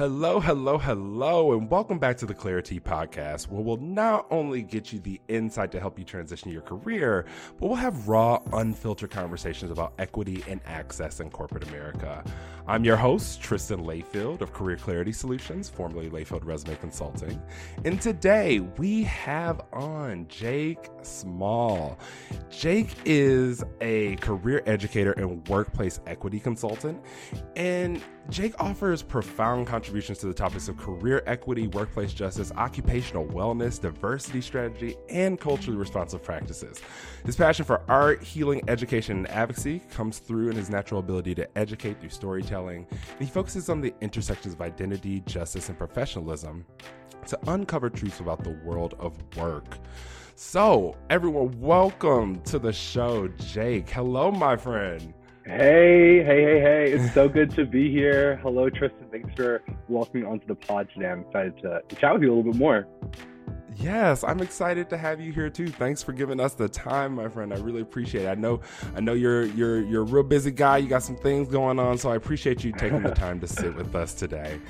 Hello, hello, hello, and welcome back to the ClariTEA Podcast, where we'll not only get you the insight to help you transition your career, but we'll have raw, unfiltered conversations about equity and access in corporate America. I'm your host, Tristan Layfield of Career Clarity Solutions, formerly Layfield Resume Consulting. And today we have on Jake Small. Jake is a career educator and workplace equity consultant, and Jake offers profound contributions to the topics of career equity, workplace justice, occupational wellness, diversity strategy, and culturally responsive practices. His passion for art, healing, education, and advocacy comes through in his natural ability to educate through storytelling. And he focuses on the intersections of identity, justice, and professionalism to uncover truths about the world of work. So, everyone, welcome to the show, Jake. Hello, my friend. Hey, hey, hey, hey. It's so good to be here. Hello, Tristan. Thanks for welcoming onto the pod today. I'm excited to, to chat with you a little bit more. Yes, I'm excited to have you here too. Thanks for giving us the time, my friend. I really appreciate it. I know I know you're you're you're a real busy guy. You got some things going on, so I appreciate you taking the time to sit with us today.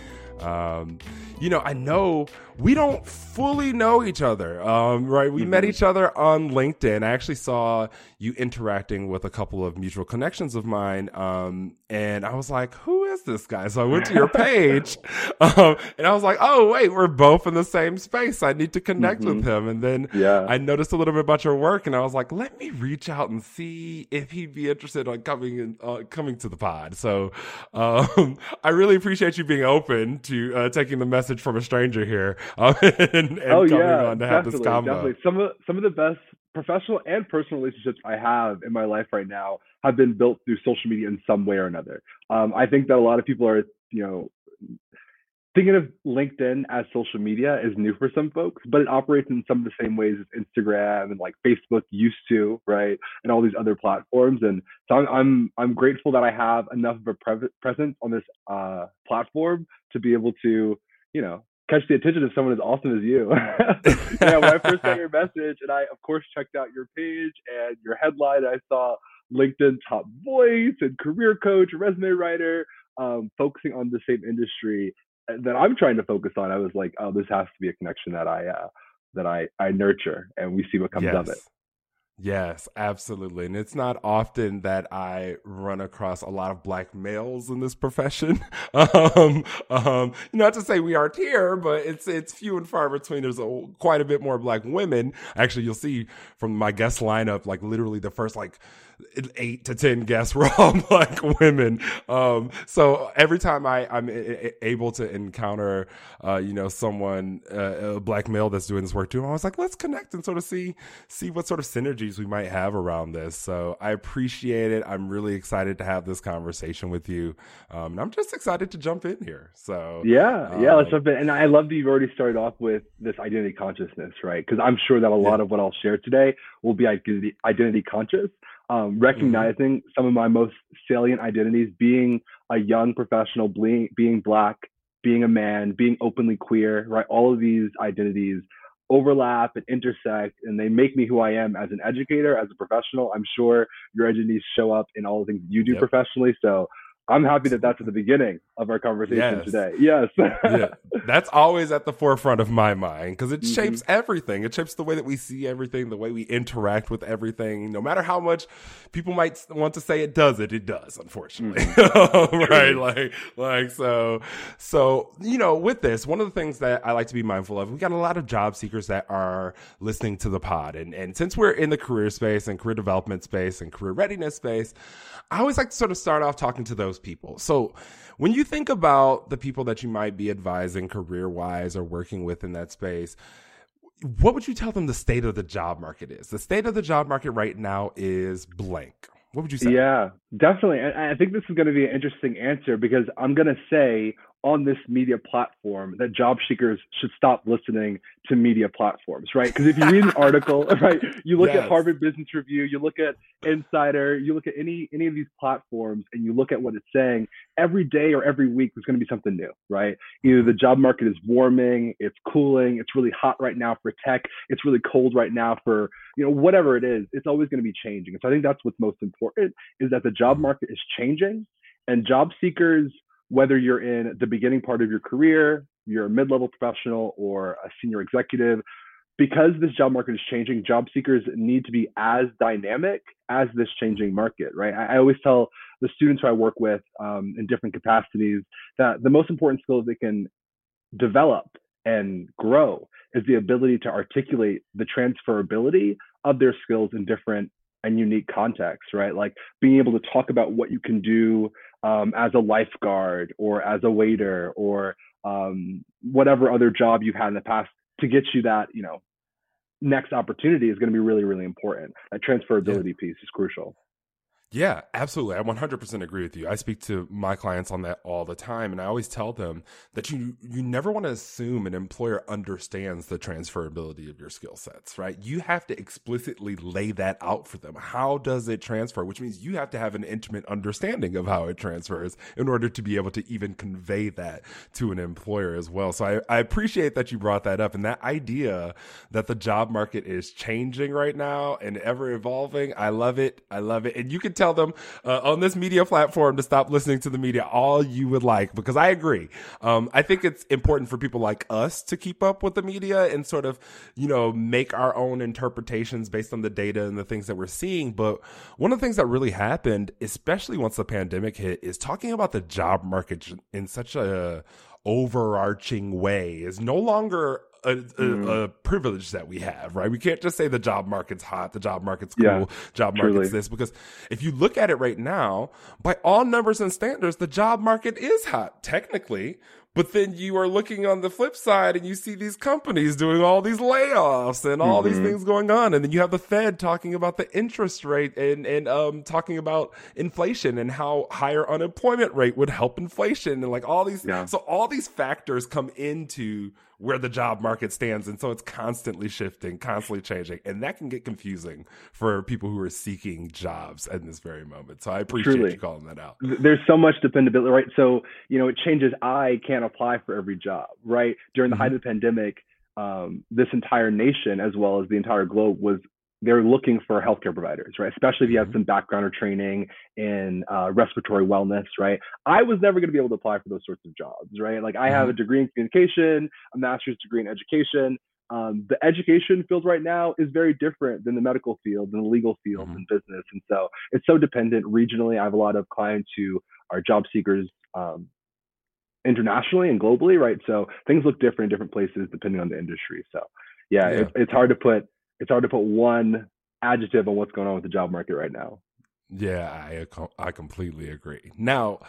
Um, you know, I know we don't fully know each other, um, right? We mm-hmm. met each other on LinkedIn. I actually saw you interacting with a couple of mutual connections of mine, um, and I was like, "Who is this guy?" So I went to your page, um, and I was like, "Oh, wait, we're both in the same space. I need to connect mm-hmm. with him." And then yeah. I noticed a little bit about your work, and I was like, "Let me reach out and see if he'd be interested on coming in, uh, coming to the pod." So um, I really appreciate you being open to uh, taking the message from a stranger here um, and, and oh, yeah, on to have this combo. Definitely. Some of some of the best professional and personal relationships I have in my life right now have been built through social media in some way or another. Um, I think that a lot of people are, you know, thinking of LinkedIn as social media is new for some folks, but it operates in some of the same ways as Instagram and like Facebook used to, right? And all these other platforms. And so I'm I'm, I'm grateful that I have enough of a pre- presence on this uh, platform to be able to, you know, catch the attention of someone as awesome as you. yeah, when I first got your message, and I of course checked out your page and your headline, I saw LinkedIn top voice and career coach, resume writer, um, focusing on the same industry that I'm trying to focus on, I was like, oh, this has to be a connection that I uh, that I I nurture, and we see what comes yes. of it. Yes, absolutely. And it's not often that I run across a lot of black males in this profession. um, um, not to say we aren't here, but it's, it's few and far between. There's a, quite a bit more black women. Actually, you'll see from my guest lineup, like literally the first like eight to ten guests were all black women. Um, so every time I, I'm able to encounter, uh, you know, someone, uh, a black male that's doing this work too, I was like, let's connect and sort of see, see what sort of synergies we might have around this. So I appreciate it. I'm really excited to have this conversation with you. Um, and I'm just excited to jump in here. So yeah, um, yeah, let's um, jump in. And I love that you've already started off with this identity consciousness, right? Because I'm sure that a lot yeah. of what I'll share today will be identity, identity conscious um, mm-hmm. recognizing mm-hmm. some of my most salient identities being a young professional being, being black being a man being openly queer right all of these identities overlap and intersect and they make me who i am as an educator as a professional i'm sure your identities show up in all the things you do yep. professionally so I'm happy that that's at the beginning of our conversation yes. today. Yes. yeah. That's always at the forefront of my mind because it mm-hmm. shapes everything. It shapes the way that we see everything, the way we interact with everything. No matter how much people might want to say it does it, it does, unfortunately. Mm-hmm. right. Like, like, so, so, you know, with this, one of the things that I like to be mindful of, we got a lot of job seekers that are listening to the pod. And, and since we're in the career space and career development space and career readiness space, I always like to sort of start off talking to those people. So when you think about the people that you might be advising career wise or working with in that space, what would you tell them the state of the job market is? The state of the job market right now is blank. What would you say? Yeah, definitely. And I think this is going to be an interesting answer because I'm going to say on this media platform that job seekers should stop listening to media platforms, right? Because if you read an article, right, you look yes. at Harvard Business Review, you look at Insider, you look at any any of these platforms, and you look at what it's saying. Every day or every week, there's going to be something new, right? Either the job market is warming, it's cooling, it's really hot right now for tech, it's really cold right now for you know whatever it is. It's always going to be changing. And so I think that's what's most important is that the job market is changing, and job seekers whether you're in the beginning part of your career, you're a mid-level professional or a senior executive, because this job market is changing, job seekers need to be as dynamic as this changing market, right? I, I always tell the students who I work with um, in different capacities that the most important skills they can develop and grow is the ability to articulate the transferability of their skills in different and unique contexts, right? Like being able to talk about what you can do um, as a lifeguard or as a waiter or um, whatever other job you've had in the past to get you that, you know, next opportunity is going to be really, really important. That transferability yeah. piece is crucial. Yeah, absolutely. I 100% agree with you. I speak to my clients on that all the time and I always tell them that you you never want to assume an employer understands the transferability of your skill sets, right? You have to explicitly lay that out for them. How does it transfer? Which means you have to have an intimate understanding of how it transfers in order to be able to even convey that to an employer as well. So I, I appreciate that you brought that up and that idea that the job market is changing right now and ever evolving. I love it. I love it. And you can tell them uh, on this media platform to stop listening to the media all you would like because I agree. Um, I think it's important for people like us to keep up with the media and sort of, you know, make our own interpretations based on the data and the things that we're seeing. But one of the things that really happened, especially once the pandemic hit, is talking about the job market in such a overarching way is no longer a, a, mm. a, privilege that we have, right? We can't just say the job market's hot, the job market's cool, yeah, job market's truly. this, because if you look at it right now, by all numbers and standards, the job market is hot, technically. But then you are looking on the flip side and you see these companies doing all these layoffs and all mm-hmm. these things going on. And then you have the Fed talking about the interest rate and, and, um, talking about inflation and how higher unemployment rate would help inflation and like all these. Yeah. So all these factors come into where the job market stands. And so it's constantly shifting, constantly changing. And that can get confusing for people who are seeking jobs in this very moment. So I appreciate Truly. you calling that out. There's so much dependability, right? So, you know, it changes. I can't apply for every job, right? During the mm-hmm. height of the pandemic, um, this entire nation, as well as the entire globe, was they're looking for healthcare providers, right? Especially if you have mm-hmm. some background or training in uh, respiratory wellness, right? I was never going to be able to apply for those sorts of jobs, right? Like I have a mm-hmm. degree in communication, a master's degree in education. Um, the education field right now is very different than the medical field and the legal field mm-hmm. and business, and so it's so dependent regionally. I have a lot of clients who are job seekers um, internationally and globally, right? So things look different in different places depending on the industry. So yeah, yeah. It, it's hard to put it's hard to put one adjective on what's going on with the job market right now. Yeah, I I completely agree. Now,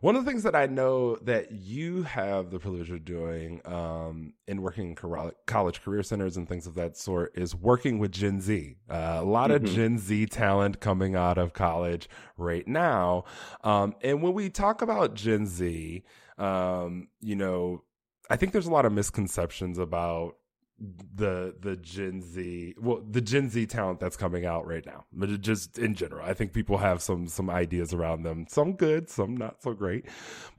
one of the things that I know that you have the privilege of doing um, in working in college career centers and things of that sort is working with Gen Z. Uh, a lot mm-hmm. of Gen Z talent coming out of college right now. Um, and when we talk about Gen Z, um, you know, I think there's a lot of misconceptions about the the Gen Z well the Gen Z talent that's coming out right now but just in general I think people have some some ideas around them. Some good some not so great.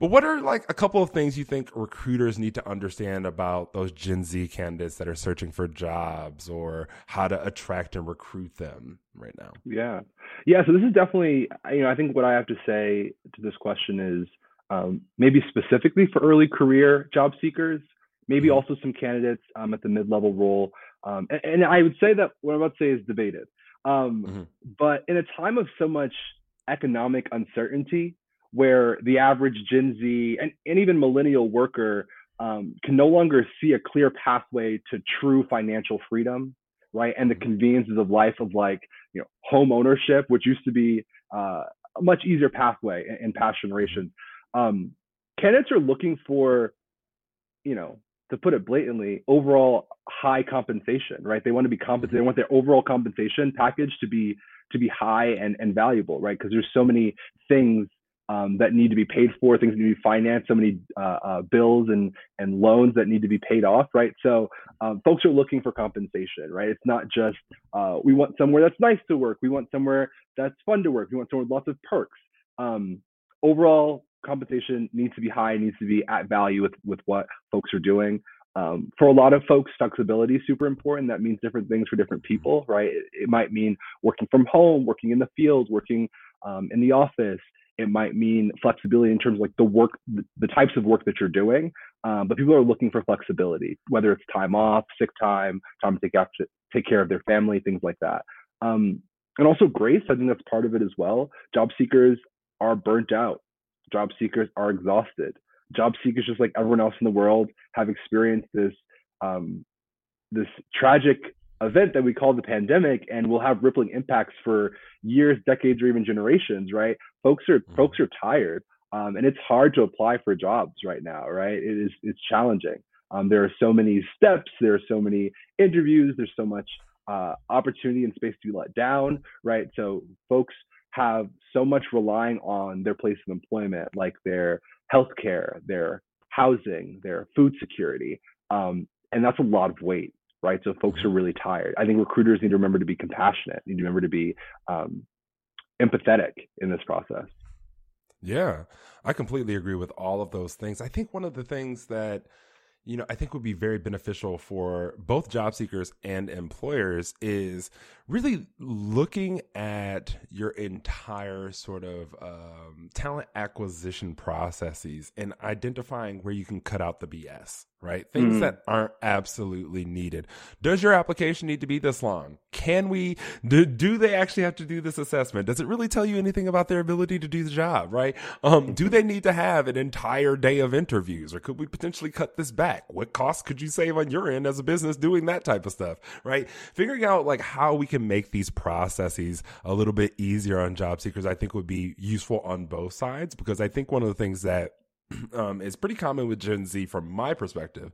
But what are like a couple of things you think recruiters need to understand about those Gen Z candidates that are searching for jobs or how to attract and recruit them right now? Yeah. Yeah so this is definitely you know I think what I have to say to this question is um, maybe specifically for early career job seekers maybe mm-hmm. also some candidates um, at the mid-level role. Um, and, and, I would say that what I'm about to say is debated. Um, mm-hmm. But in a time of so much economic uncertainty, where the average Gen Z and, and even millennial worker um, can no longer see a clear pathway to true financial freedom, right? And the mm-hmm. conveniences of life of like, you know, home ownership, which used to be uh, a much easier pathway in, in past generations. Um, candidates are looking for, you know, to put it blatantly, overall high compensation, right? They want to be compensated. They want their overall compensation package to be to be high and, and valuable, right? Because there's so many things um, that need to be paid for, things that need to be financed, so many uh, uh, bills and and loans that need to be paid off, right? So um, folks are looking for compensation, right? It's not just uh, we want somewhere that's nice to work, we want somewhere that's fun to work, we want somewhere with lots of perks. Um, overall, compensation needs to be high, needs to be at value with with what folks are doing. Um, for a lot of folks, flexibility is super important. That means different things for different people, right? It, it might mean working from home, working in the field, working um, in the office. It might mean flexibility in terms of like the work, the types of work that you're doing. Um, but people are looking for flexibility, whether it's time off, sick time, time to take after, take care of their family, things like that. Um, and also grace, I think that's part of it as well. Job seekers are burnt out. Job seekers are exhausted. Job seekers, just like everyone else in the world, have experienced this um, this tragic event that we call the pandemic and will have rippling impacts for years, decades, or even generations, right? Folks are mm-hmm. folks are tired. Um, and it's hard to apply for jobs right now, right? It is it's challenging. Um, there are so many steps, there are so many interviews, there's so much uh, opportunity and space to be let down, right? So folks have so much relying on their place of employment, like their healthcare, their housing, their food security, um, and that's a lot of weight, right? So folks are mm-hmm. really tired. I think recruiters need to remember to be compassionate, need to remember to be um, empathetic in this process. Yeah, I completely agree with all of those things. I think one of the things that you know, I think would be very beneficial for both job seekers and employers is really looking at your entire sort of um, talent acquisition processes and identifying where you can cut out the BS, right? Things mm. that aren't absolutely needed. Does your application need to be this long? Can we, do, do they actually have to do this assessment? Does it really tell you anything about their ability to do the job, right? Um, do they need to have an entire day of interviews or could we potentially cut this back? What costs could you save on your end as a business doing that type of stuff, right? Figuring out like how we can can make these processes a little bit easier on job seekers, I think would be useful on both sides because I think one of the things that um, is pretty common with Gen Z from my perspective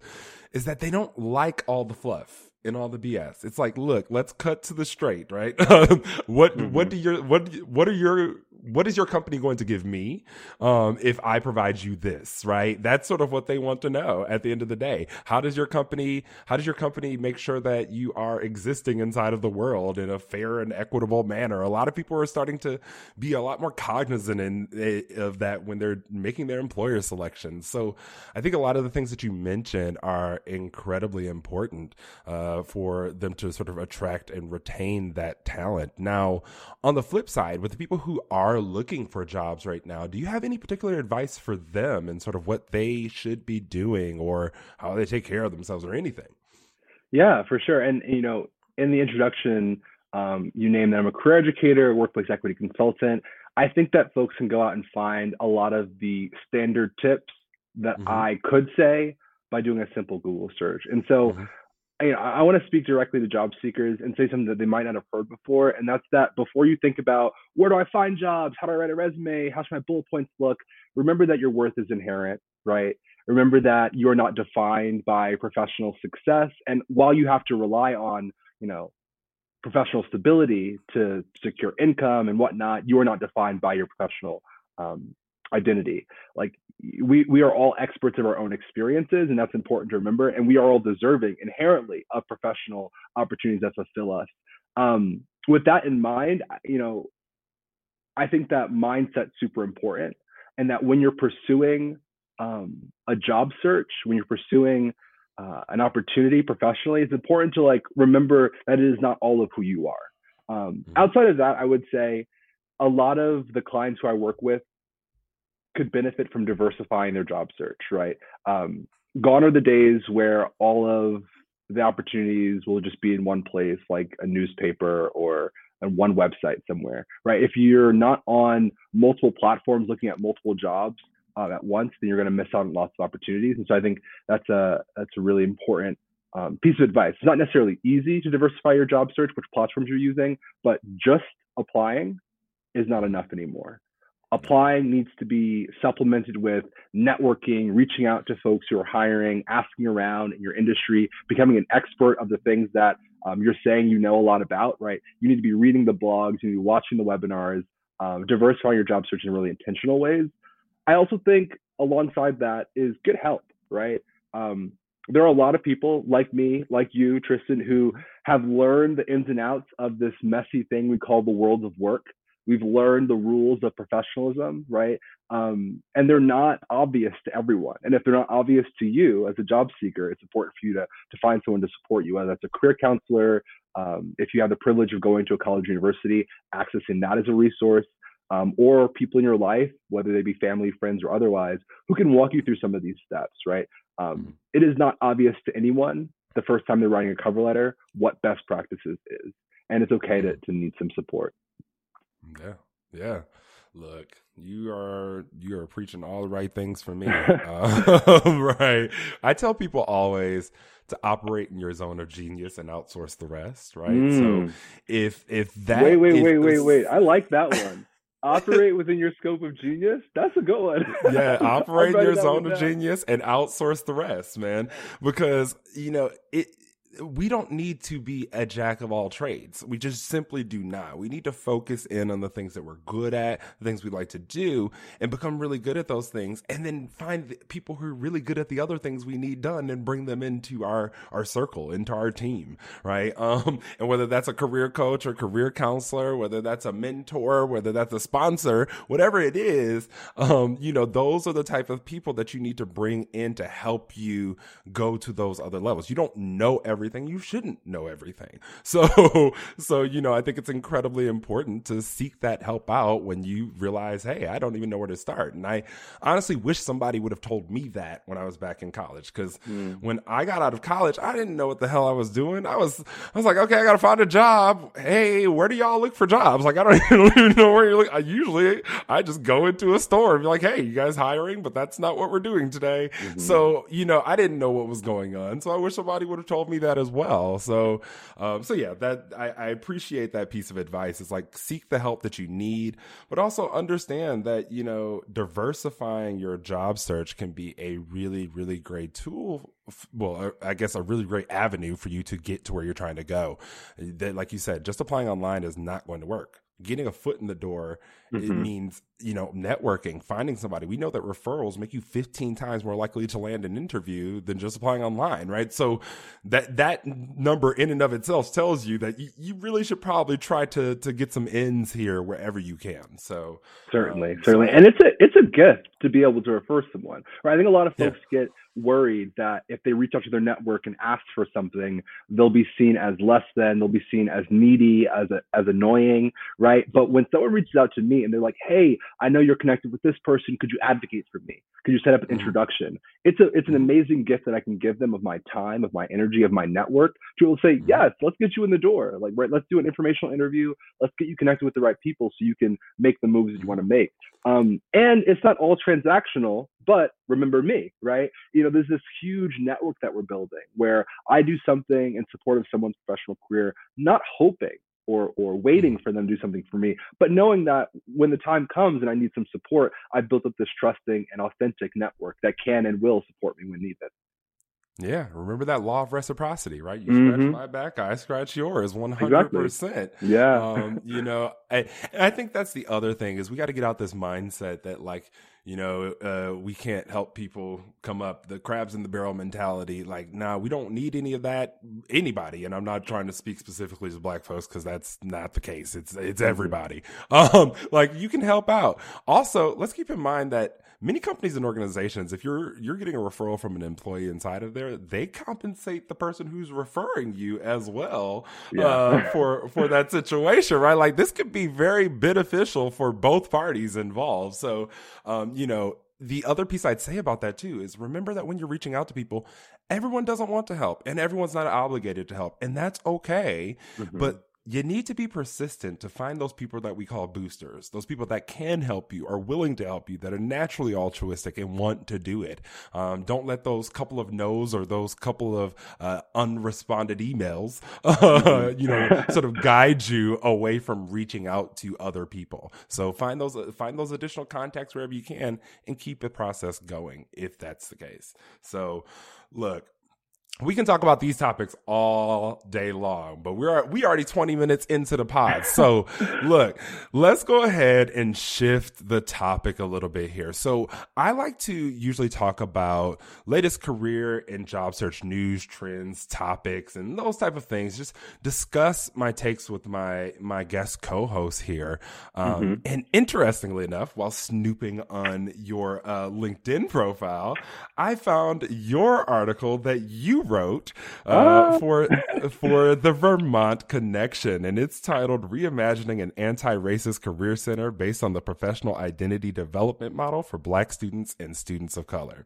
is that they don't like all the fluff and all the BS. It's like, look, let's cut to the straight, right? what mm-hmm. what do your what what are your what is your company going to give me um, if I provide you this, right? That's sort of what they want to know at the end of the day. How does your company, how does your company make sure that you are existing inside of the world in a fair and equitable manner? A lot of people are starting to be a lot more cognizant in, eh, of that when they're making their employer selections. So I think a lot of the things that you mentioned are incredibly important uh, for them to sort of attract and retain that talent. Now, on the flip side, with the people who are are looking for jobs right now, do you have any particular advice for them and sort of what they should be doing or how they take care of themselves or anything? Yeah, for sure. And, you know, in the introduction, um, you name that I'm a career educator, workplace equity consultant. I think that folks can go out and find a lot of the standard tips that mm-hmm. I could say by doing a simple Google search. And so, mm-hmm you know, I want to speak directly to job seekers and say something that they might not have heard before. And that's that before you think about where do I find jobs? How do I write a resume? How should my bullet points look? Remember that your worth is inherent, right? Remember that you're not defined by professional success. And while you have to rely on, you know, professional stability to secure income and whatnot, you are not defined by your professional um, identity. Like we we are all experts of our own experiences, and that's important to remember. And we are all deserving inherently of professional opportunities that fulfill us. Um, with that in mind, you know, I think that mindset's super important, and that when you're pursuing um, a job search, when you're pursuing uh, an opportunity professionally, it's important to like remember that it is not all of who you are. Um, mm-hmm. Outside of that, I would say a lot of the clients who I work with could benefit from diversifying their job search, right? Um, gone are the days where all of the opportunities will just be in one place, like a newspaper or on one website somewhere, right? If you're not on multiple platforms looking at multiple jobs uh, at once, then you're going to miss out on lots of opportunities. And so I think that's a that's a really important um, piece of advice. It's not necessarily easy to diversify your job search, which platforms you're using, but just applying is not enough anymore applying needs to be supplemented with networking, reaching out to folks who are hiring, asking around in your industry, becoming an expert of the things that um, you're saying you know a lot about, right? You need to be reading the blogs, you need to be watching the webinars, um, diversifying your job search in really intentional ways. I also think alongside that is good help, right? Um, there are a lot of people like me, like you, Tristan, who have learned the ins and outs of this messy thing we call the world of work. We've learned the rules of professionalism, right? Um, and they're not obvious to everyone. And if they're not obvious to you as a job seeker, it's important for you to, to find someone to support you, whether that's a career counselor, um, if you have the privilege of going to a college university, accessing that as a resource. um, or people in your life, whether they be family, friends, or otherwise, who can walk you through some of these steps, right? Um, mm-hmm. it is not obvious to anyone the first time they're writing a cover letter what best practices is. And it's okay to, mm-hmm. to need some support. Yeah. Yeah. Look, you are you are preaching all the right things for me. uh, right. I tell people always to operate in your zone of genius and outsource the rest, right? Mm. So if if that Wait, wait, wait, wait, wait. I like that one. operate within your scope of genius. That's a good one. yeah, operate in your zone of genius and outsource the rest, man. Because, you know, it we don't need to be a jack of all trades. We just simply do not. We need to focus in on the things that we're good at, the things we like to do, and become really good at those things. And then find people who are really good at the other things we need done and bring them into our, our circle, into our team, right? Um, and whether that's a career coach or career counselor, whether that's a mentor, whether that's a sponsor, whatever it is, um, you know, those are the type of people that you need to bring in to help you go to those other levels. You don't know every everything, you shouldn't know everything. So, so, you know, I think it's incredibly important to seek that help out when you realize, hey, I don't even know where to start. And I honestly wish somebody would have told me that when I was back in college. Cause mm. when I got out of college, I didn't know what the hell I was doing. I was, I was like, okay, I got to find a job. Hey, where do y'all look for jobs? Like, I don't even know where you look. I usually, I just go into a store and be like, hey, you guys hiring? But that's not what we're doing today. Mm-hmm. So, you know, I didn't know what was going on. So I wish somebody would have told me that that as well. So, um, so yeah, that I, I appreciate that piece of advice. It's like seek the help that you need, but also understand that you know diversifying your job search can be a really, really great tool well, I guess a really great avenue for you to get to where you're trying to go. That, like you said, just applying online is not going to work getting a foot in the door mm-hmm. it means you know networking finding somebody. We know that referrals make you 15 times more likely to land an interview than just applying online right? So that that number in and of itself tells you that you, you really should probably try to to get some ends here wherever you can. So certainly um, certainly. So, and it's a it's a gift to be able to refer someone right? I think a lot of folks yeah. get worried that if they reach out to their network and ask for something, they'll be seen as less than, they'll be seen as needy, as a, as annoying, right? But when someone reaches out to me and they're like, "Hey, I know you're connected with this person. Could you advocate for me? Could you set up an mm-hmm. introduction?" It's a it's an amazing gift that I can give them of my time, of my energy, of my network to to say, mm-hmm. "Yes, let's get you in the door. Like, right, let's do an informational interview. Let's get you connected with the right people so you can make the moves that you want to make." Um, and it's not all transactional, but remember me, right? You know, there's this huge network that we're building where I do something in support of someone's professional career, not hoping or or waiting for them to do something for me, but knowing that when the time comes and I need some support, I've built up this trusting and authentic network that can and will support me when needed. Yeah, remember that law of reciprocity, right? You mm-hmm. scratch my back, I scratch yours, one hundred percent. Yeah, um, you know, I, I think that's the other thing is we got to get out this mindset that like you know, uh, we can't help people come up. The crabs in the barrel mentality, like, nah, we don't need any of that. Anybody, and I'm not trying to speak specifically to black folks because that's not the case. It's it's mm-hmm. everybody. Um, like you can help out. Also, let's keep in mind that many companies and organizations, if you're you're getting a referral from an employee inside of there, they compensate the person who's referring you as well yeah. uh, for for that situation, right? Like this could be very beneficial for both parties involved. So, um, you know, the other piece I'd say about that too is remember that when you're reaching out to people, everyone doesn't want to help and everyone's not obligated to help, and that's okay. Mm-hmm. But you need to be persistent to find those people that we call boosters, those people that can help you, are willing to help you, that are naturally altruistic and want to do it. Um, don't let those couple of no's or those couple of uh, unresponded emails, uh, you know, sort of guide you away from reaching out to other people. So find those find those additional contacts wherever you can and keep the process going if that's the case. So look, we can talk about these topics all day long, but we're we already 20 minutes into the pod. So look, let's go ahead and shift the topic a little bit here. So I like to usually talk about latest career and job search news, trends, topics, and those type of things. Just discuss my takes with my my guest co-host here. Um, mm-hmm. And interestingly enough, while snooping on your uh, LinkedIn profile, I found your article that you you wrote uh, ah. for for the Vermont Connection, and it's titled "Reimagining an Anti-Racist Career Center Based on the Professional Identity Development Model for Black Students and Students of Color."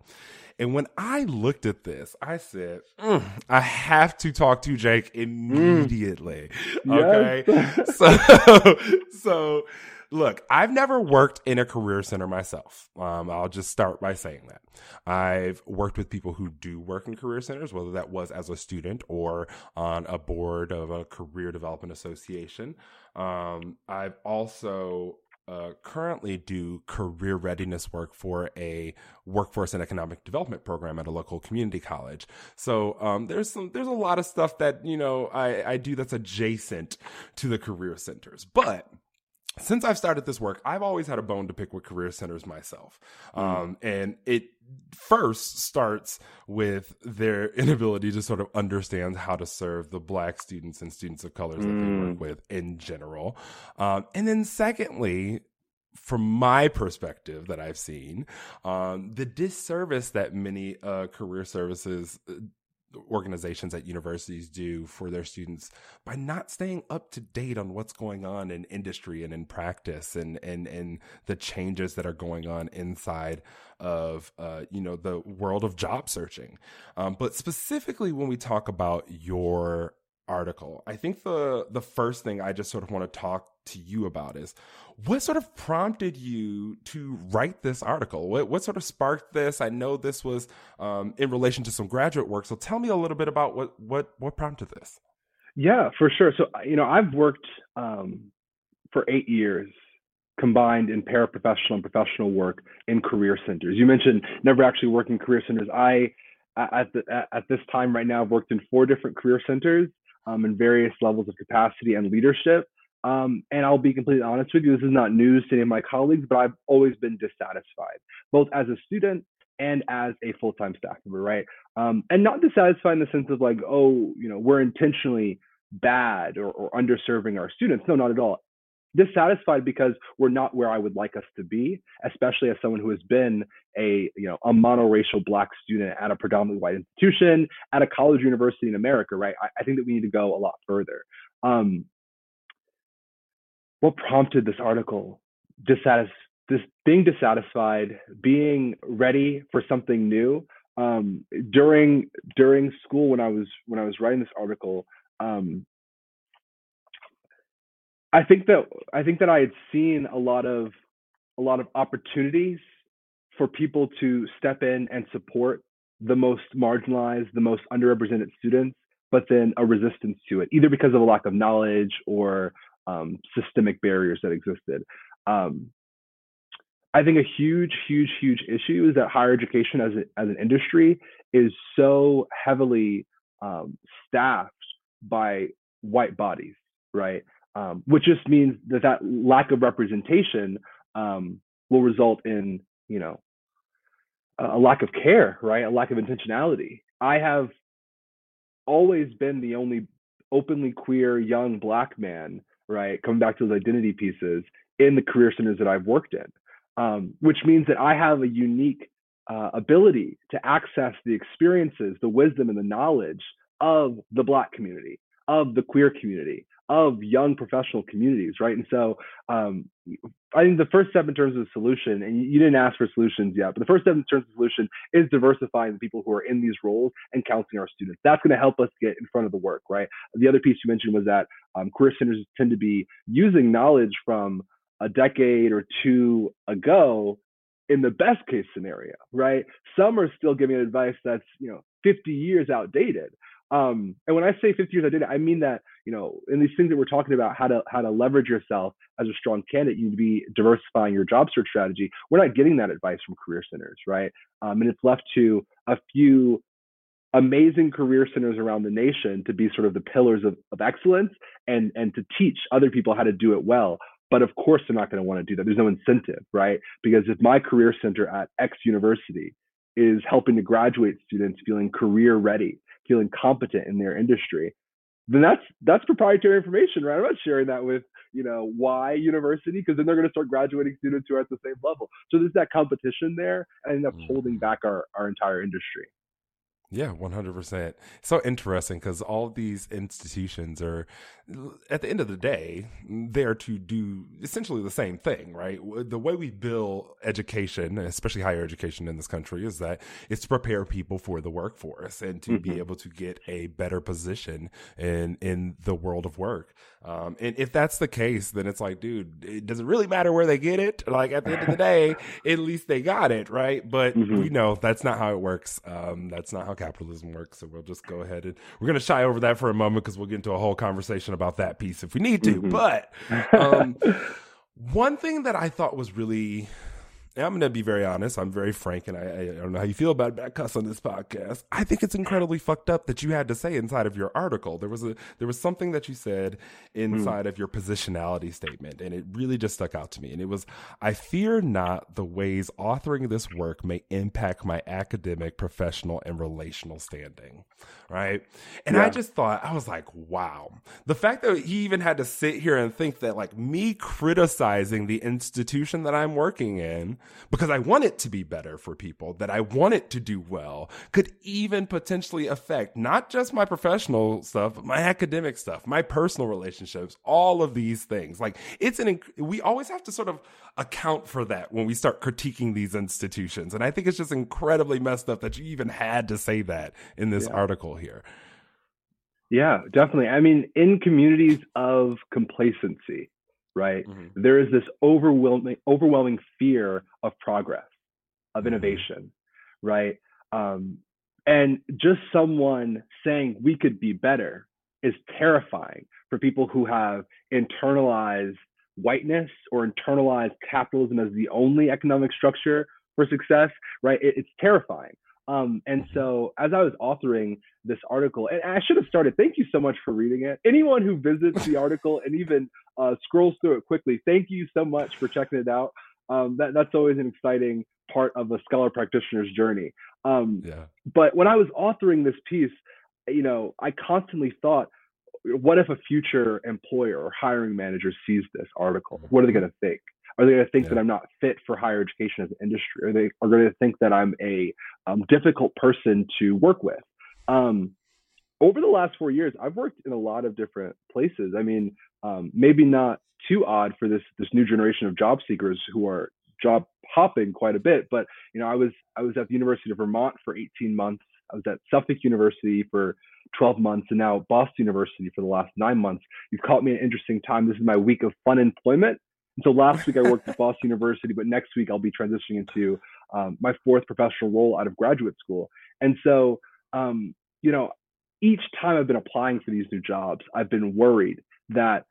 And when I looked at this, I said, mm, I have to talk to Jake immediately. Mm. Okay. so, so look, I've never worked in a career center myself. Um, I'll just start by saying that. I've worked with people who do work in career centers, whether that was as a student or on a board of a career development association. Um, I've also uh, currently do career readiness work for a workforce and economic development program at a local community college. So um, there's some there's a lot of stuff that you know I, I do that's adjacent to the career centers, but since I've started this work, I've always had a bone to pick with career centers myself. Mm. Um, and it first starts with their inability to sort of understand how to serve the black students and students of colors mm. that they work mm. with in general. Um, and then secondly, from my perspective that I've seen, um, the disservice that many uh, career services uh, organizations at universities do for their students by not staying up to date on what's going on in industry and in practice and and and the changes that are going on inside of uh, you know the world of job searching. Um, but specifically when we talk about your article i think the the first thing i just sort of want to talk to you about is what sort of prompted you to write this article? What, what sort of sparked this? I know this was um, in relation to some graduate work, so tell me a little bit about what what what prompted this. Yeah, for sure. So you know, I've worked um, for eight years combined in paraprofessional and professional work in career centers. You mentioned never actually working career centers. I at the, at this time right now, I've worked in four different career centers um, in various levels of capacity and leadership. Um, and I'll be completely honest with you, this is not news to any of my colleagues, but I've always been dissatisfied, both as a student and as a full-time staff member, right? Um, and not dissatisfied in the sense of like, oh, you know, we're intentionally bad or, or underserving our students. No, not at all. Dissatisfied because we're not where I would like us to be, especially as someone who has been a you know a monoracial black student at a predominantly white institution at a college university in America, right? I, I think that we need to go a lot further. Um, what prompted this article dissatis- this being dissatisfied being ready for something new um, during during school when i was when i was writing this article um, i think that i think that i had seen a lot of a lot of opportunities for people to step in and support the most marginalized the most underrepresented students but then a resistance to it either because of a lack of knowledge or um, systemic barriers that existed. Um, I think a huge, huge, huge issue is that higher education as, a, as an industry is so heavily um, staffed by white bodies, right? Um, which just means that that lack of representation um, will result in, you know, a lack of care, right? A lack of intentionality. I have always been the only openly queer young black man right? Coming back to those identity pieces in the career centers that I've worked in, um, which means that I have a unique uh, ability to access the experiences, the wisdom, and the knowledge of the Black community, of the queer community, of young professional communities, right? And so um, I think the first step in terms of the solution, and you didn't ask for solutions yet, but the first step in terms of the solution is diversifying the people who are in these roles and counseling our students. That's going to help us get in front of the work, right? The other piece you mentioned was that um, career centers tend to be using knowledge from a decade or two ago in the best case scenario, right? Some are still giving advice that's, you know, 50 years outdated. Um, and when I say 50 years I did it, I mean that, you know, in these things that we're talking about, how to how to leverage yourself as a strong candidate, you need to be diversifying your job search strategy. We're not getting that advice from career centers, right? Um, and it's left to a few amazing career centers around the nation to be sort of the pillars of, of excellence and and to teach other people how to do it well. But of course, they're not going to want to do that. There's no incentive, right? Because if my career center at X university is helping to graduate students feeling career ready feeling competent in their industry, then that's that's proprietary information, right? I'm not sharing that with you know Y University because then they're going to start graduating students who are at the same level. So there's that competition there, and up holding mm-hmm. back our our entire industry. Yeah, 100%. So interesting because all these institutions are, at the end of the day, there to do essentially the same thing, right? The way we build education, especially higher education in this country, is that it's to prepare people for the workforce and to mm-hmm. be able to get a better position in, in the world of work. Um, and if that's the case, then it's like, dude, it doesn't really matter where they get it. Like at the end of the day, at least they got it, right? But mm-hmm. we know that's not how it works. Um, that's not how capitalism works. So we'll just go ahead and we're going to shy over that for a moment because we'll get into a whole conversation about that piece if we need to. Mm-hmm. But um, one thing that I thought was really I'm going to be very honest. I'm very frank, and I, I, don't know how you feel about that cuss on this podcast. I think it's incredibly fucked up that you had to say inside of your article. There was a there was something that you said inside mm. of your positionality statement, and it really just stuck out to me. And it was, "I fear not the ways authoring this work may impact my academic, professional, and relational standing." Right, and yeah. I just thought I was like, "Wow!" The fact that he even had to sit here and think that like me criticizing the institution that I'm working in because I want it to be better for people, that I want it to do well, could even potentially affect not just my professional stuff, but my academic stuff, my personal relationships, all of these things. Like it's an, we always have to sort of account for that when we start critiquing these institutions. And I think it's just incredibly messed up that you even had to say that in this yeah. article here. Yeah, definitely. I mean, in communities of complacency, right? Mm-hmm. There is this overwhelming overwhelming fear of progress, of mm-hmm. innovation, right? Um, and just someone saying we could be better is terrifying for people who have internalized whiteness or internalized capitalism as the only economic structure for success, right? It, it's terrifying. Um, and mm-hmm. so as I was authoring this article, and I should have started, thank you so much for reading it. Anyone who visits the article and even uh, scrolls through it quickly, thank you so much for checking it out. Um, that, that's always an exciting part of a scholar practitioner's journey. Um, yeah. But when I was authoring this piece, you know, I constantly thought, what if a future employer or hiring manager sees this article? What are they going to think? Are they going to think yeah. that I'm not fit for higher education as an industry? Are they are going to think that I'm a um, difficult person to work with? Um, over the last four years, I've worked in a lot of different places. I mean, um, maybe not too odd for this this new generation of job seekers who are job hopping quite a bit. But you know, I was I was at the University of Vermont for 18 months. I was at Suffolk University for 12 months, and now Boston University for the last nine months. You've caught me at an interesting time. This is my week of fun employment. And so last week I worked at Boston University, but next week I'll be transitioning into um, my fourth professional role out of graduate school. And so, um, you know, each time I've been applying for these new jobs, I've been worried that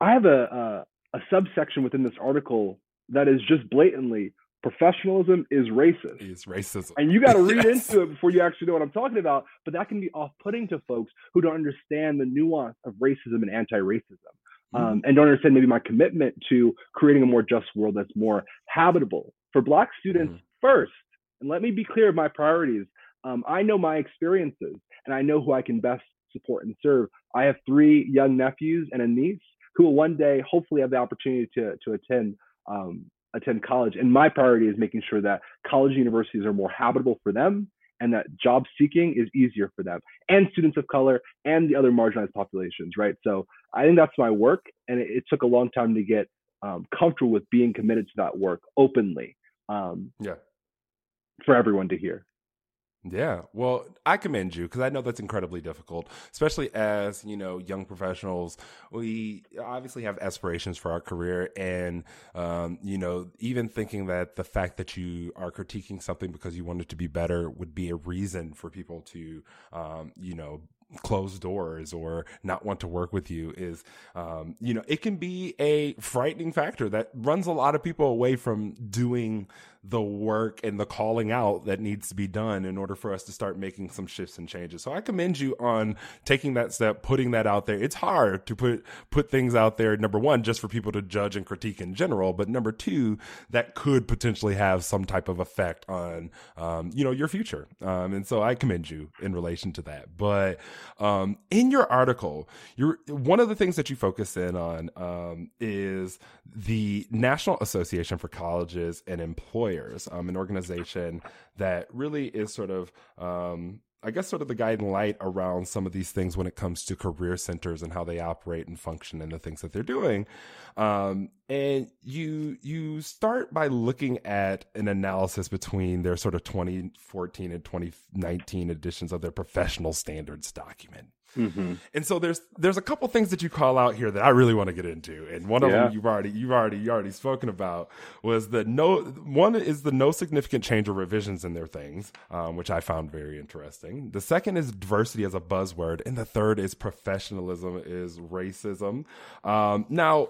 I have a, a, a subsection within this article that is just blatantly professionalism is racist. It's racism. And you got to read yes. into it before you actually know what I'm talking about. But that can be off putting to folks who don't understand the nuance of racism and anti racism um, and don't understand maybe my commitment to creating a more just world that's more habitable for Black students mm-hmm. first. And let me be clear of my priorities. Um, I know my experiences and I know who I can best support and serve. I have three young nephews and a niece who will one day hopefully have the opportunity to, to attend um, attend college. And my priority is making sure that college universities are more habitable for them and that job seeking is easier for them and students of color and the other marginalized populations, right? So I think that's my work, and it, it took a long time to get um, comfortable with being committed to that work openly. Um, yeah, for everyone to hear. Yeah, well, I commend you because I know that's incredibly difficult, especially as you know young professionals. We obviously have aspirations for our career, and um, you know, even thinking that the fact that you are critiquing something because you want it to be better would be a reason for people to, um, you know, close doors or not want to work with you is, um, you know, it can be a frightening factor that runs a lot of people away from doing the work and the calling out that needs to be done in order for us to start making some shifts and changes. So I commend you on taking that step, putting that out there. It's hard to put put things out there. Number one, just for people to judge and critique in general, but number two, that could potentially have some type of effect on um, you know your future. Um, and so I commend you in relation to that. But um, in your article, you're one of the things that you focus in on um, is the National Association for Colleges and Employers Employers, um, an organization that really is sort of um, I guess sort of the guiding light around some of these things when it comes to career centers and how they operate and function and the things that they're doing. Um, and you you start by looking at an analysis between their sort of 2014 and 2019 editions of their professional standards document. Mm-hmm. And so there's there's a couple things that you call out here that I really want to get into, and one of yeah. them you've already you've already you already spoken about was the no one is the no significant change or revisions in their things, um, which I found very interesting. The second is diversity as a buzzword, and the third is professionalism is racism. Um, now,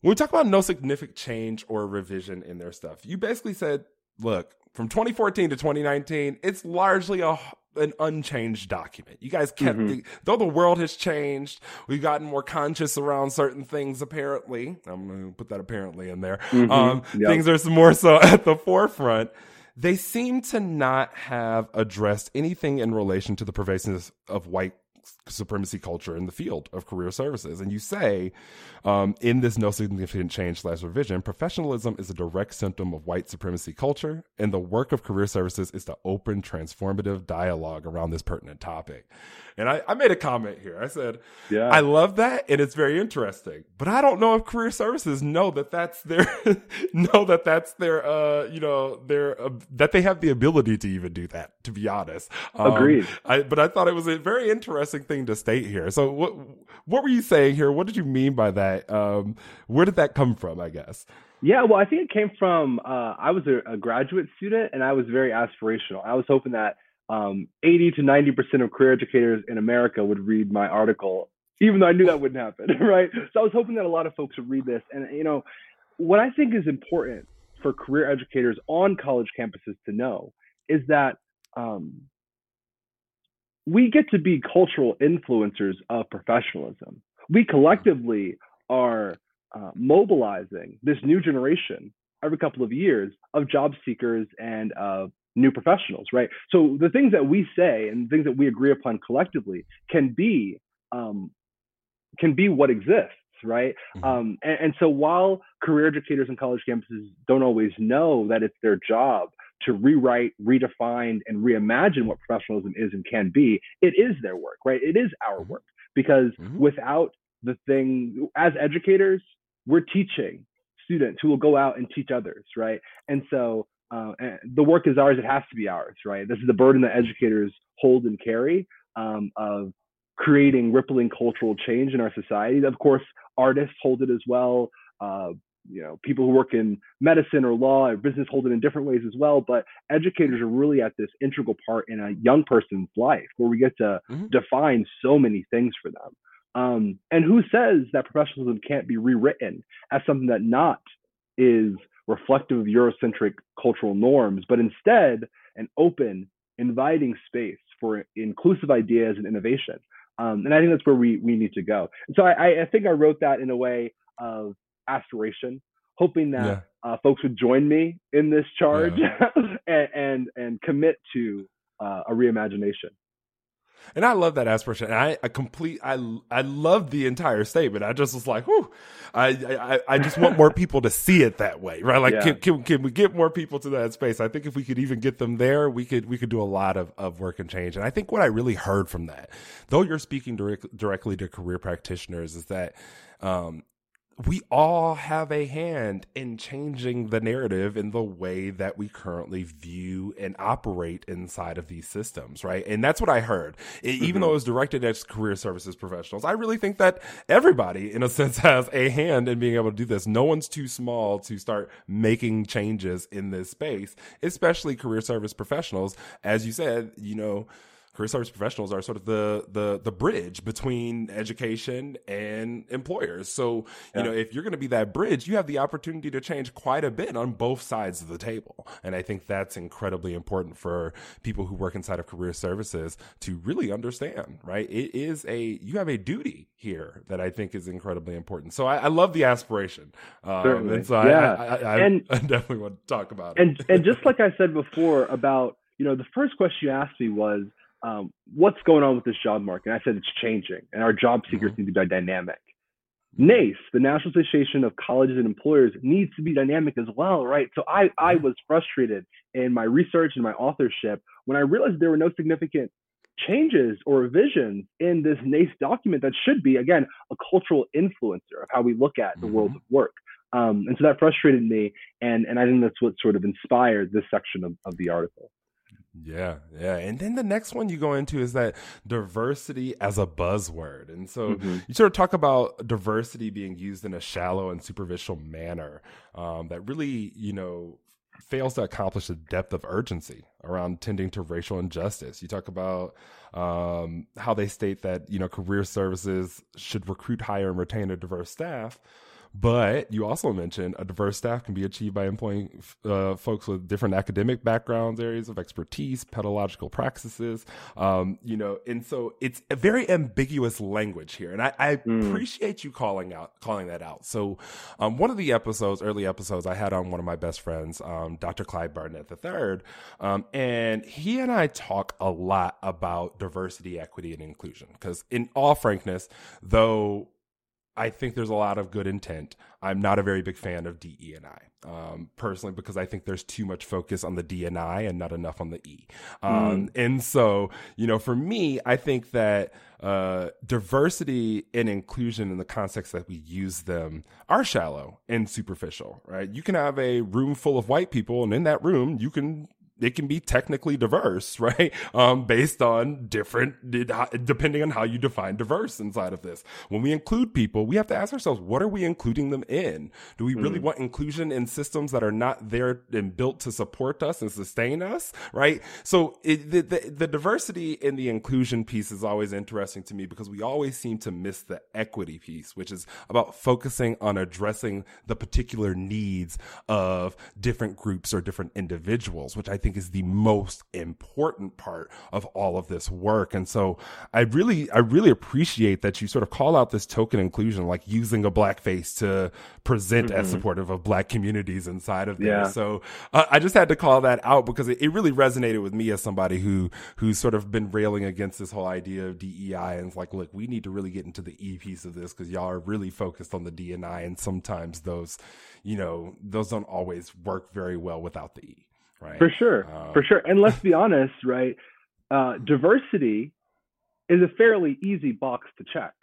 when we talk about no significant change or revision in their stuff, you basically said, look, from 2014 to 2019, it's largely a an unchanged document. You guys kept, mm-hmm. the, though the world has changed, we've gotten more conscious around certain things. Apparently, I'm going to put that apparently in there. Mm-hmm. Um, yep. Things are more so at the forefront. They seem to not have addressed anything in relation to the pervasiveness of white supremacy culture in the field of career services. And you say, um, in this no significant change slash revision, professionalism is a direct symptom of white supremacy culture, and the work of career services is to open transformative dialogue around this pertinent topic. And I, I made a comment here. I said, yeah. I love that, and it's very interesting. But I don't know if career services know that that's their know that that's their uh you know their uh, that they have the ability to even do that. To be honest, um, agreed. I, but I thought it was a very interesting thing to state here. So what what were you saying here? What did you mean by that? Um, where did that come from? I guess. Yeah, well, I think it came from uh, I was a, a, graduate student and I was very aspirational. I was hoping that um, 80 to 90 percent of career educators in America would read my article, even though I knew that wouldn't happen, right? So I was hoping that a lot of folks would read this. And you know, what I think is important for career educators on college campuses to know is that um, we get to be cultural influencers of professionalism. We collectively are uh, mobilizing this new generation every couple of years of job seekers and of new professionals, right? So the things that we say and things that we agree upon collectively can be um, can be what exists, right? Mm-hmm. Um, and, and so while career educators and college campuses don't always know that it's their job to rewrite, redefine, and reimagine what professionalism is and can be, it is their work, right? It is our mm-hmm. work because mm-hmm. without the thing, as educators, we're teaching students who will go out and teach others, right? And so uh, the work is ours; it has to be ours, right? This is the burden that educators hold and carry um, of creating rippling cultural change in our society. Of course, artists hold it as well. Uh, you know, people who work in medicine or law or business hold it in different ways as well. But educators are really at this integral part in a young person's life where we get to mm-hmm. define so many things for them. Um, and who says that professionalism can't be rewritten as something that not is reflective of Eurocentric cultural norms, but instead an open, inviting space for inclusive ideas and innovation. Um, and I think that's where we we need to go. And so I, I think I wrote that in a way of aspiration, hoping that yeah. uh, folks would join me in this charge yeah. and, and, and commit to uh, a reimagination. And I love that aspiration. And I, I complete, I, I love the entire statement. I just was like, whew, I, I, I just want more people to see it that way, right? Like, yeah. can, can, can, we get more people to that space? I think if we could even get them there, we could, we could do a lot of, of work and change. And I think what I really heard from that, though you're speaking direct, directly to career practitioners, is that, um, we all have a hand in changing the narrative in the way that we currently view and operate inside of these systems, right? And that's what I heard. It, mm-hmm. Even though it was directed at career services professionals, I really think that everybody, in a sense, has a hand in being able to do this. No one's too small to start making changes in this space, especially career service professionals. As you said, you know, career service professionals are sort of the the the bridge between education and employers. So, yeah. you know, if you're going to be that bridge, you have the opportunity to change quite a bit on both sides of the table. And I think that's incredibly important for people who work inside of career services to really understand, right? It is a you have a duty here that I think is incredibly important. So I, I love the aspiration. Um. And so yeah. I, I, and, I definitely want to talk about it. And and just like I said before about you know, the first question you asked me was, um, what's going on with this job market? And I said it's changing, and our job seekers mm-hmm. need to be dynamic. NACE, the National Association of Colleges and Employers, needs to be dynamic as well, right? So I, I was frustrated in my research and my authorship when I realized there were no significant changes or revisions in this NACE document that should be, again, a cultural influencer of how we look at the mm-hmm. world of work. Um, and so that frustrated me. And, and I think that's what sort of inspired this section of, of the article. Yeah, yeah. And then the next one you go into is that diversity as a buzzword. And so mm-hmm. you sort of talk about diversity being used in a shallow and superficial manner um, that really, you know, fails to accomplish the depth of urgency around tending to racial injustice. You talk about um, how they state that, you know, career services should recruit, hire, and retain a diverse staff. But you also mentioned a diverse staff can be achieved by employing uh, folks with different academic backgrounds, areas of expertise, pedagogical practices. Um, you know, and so it's a very ambiguous language here, and I, I mm. appreciate you calling out calling that out. So, um, one of the episodes, early episodes, I had on one of my best friends, um, Dr. Clyde Barnett III, um, and he and I talk a lot about diversity, equity, and inclusion. Because, in all frankness, though I think there's a lot of good intent. I'm not a very big fan of DE and I um, personally because I think there's too much focus on the D and I and not enough on the E. Um, mm. And so, you know, for me, I think that uh, diversity and inclusion in the context that we use them are shallow and superficial, right? You can have a room full of white people, and in that room, you can it can be technically diverse, right? Um, based on different, depending on how you define diverse inside of this. When we include people, we have to ask ourselves, what are we including them in? Do we really mm. want inclusion in systems that are not there and built to support us and sustain us, right? So it, the, the, the diversity and the inclusion piece is always interesting to me because we always seem to miss the equity piece, which is about focusing on addressing the particular needs of different groups or different individuals, which I think think is the most important part of all of this work. And so I really, I really appreciate that you sort of call out this token inclusion, like using a black face to present mm-hmm. as supportive of black communities inside of there. Yeah. So uh, I just had to call that out because it, it really resonated with me as somebody who, who's sort of been railing against this whole idea of DEI and it's like, look, we need to really get into the E piece of this because y'all are really focused on the D and I and sometimes those, you know, those don't always work very well without the E right? For sure, um, for sure. And let's be honest, right? Uh, diversity is a fairly easy box to check,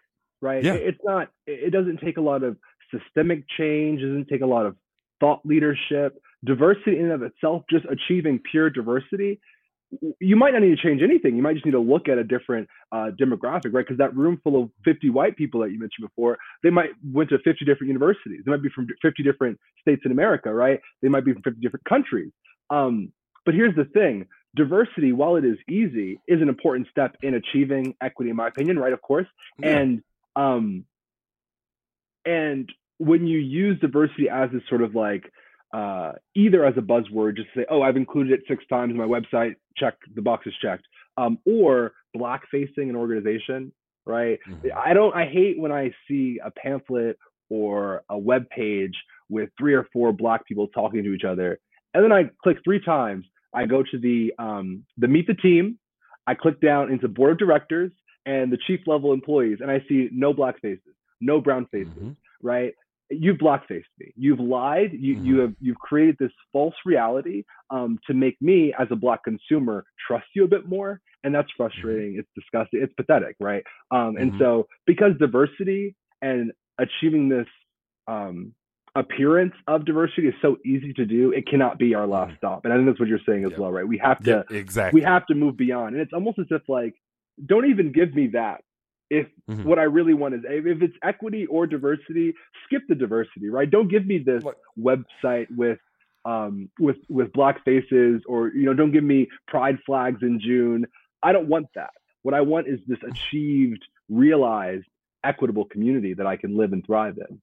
right? Yeah. It's not. It doesn't take a lot of systemic change. It doesn't take a lot of thought leadership. Diversity in and of itself, just achieving pure diversity, you might not need to change anything. You might just need to look at a different uh, demographic, right? Because that room full of 50 white people that you mentioned before, they might went to 50 different universities. They might be from 50 different states in America, right? They might be from 50 different countries. Um, but here's the thing diversity, while it is easy, is an important step in achieving equity, in my opinion, right? Of course. Yeah. And um, and when you use diversity as this sort of like uh, either as a buzzword, just say, oh, I've included it six times in my website, check the box is checked, um, or black facing an organization, right? Mm-hmm. I don't, I hate when I see a pamphlet or a web page with three or four black people talking to each other and then I click three times. I go to the um, the meet the team. I click down into board of directors and the chief level employees, and I see no black faces, no brown faces, mm-hmm. right? You've blackfaced me. You've lied. You mm-hmm. you have you've created this false reality um, to make me as a black consumer trust you a bit more, and that's mm-hmm. frustrating. Mm-hmm. It's disgusting. It's pathetic, right? Um, and mm-hmm. so because diversity and achieving this um, appearance of diversity is so easy to do it cannot be our last mm. stop. And i think that's what you're saying as yep. well right? We have to exactly. we have to move beyond. And it's almost as if like don't even give me that if mm-hmm. what i really want is if it's equity or diversity skip the diversity right? Don't give me this what? website with um with with black faces or you know don't give me pride flags in june. I don't want that. What i want is this achieved realized equitable community that i can live and thrive in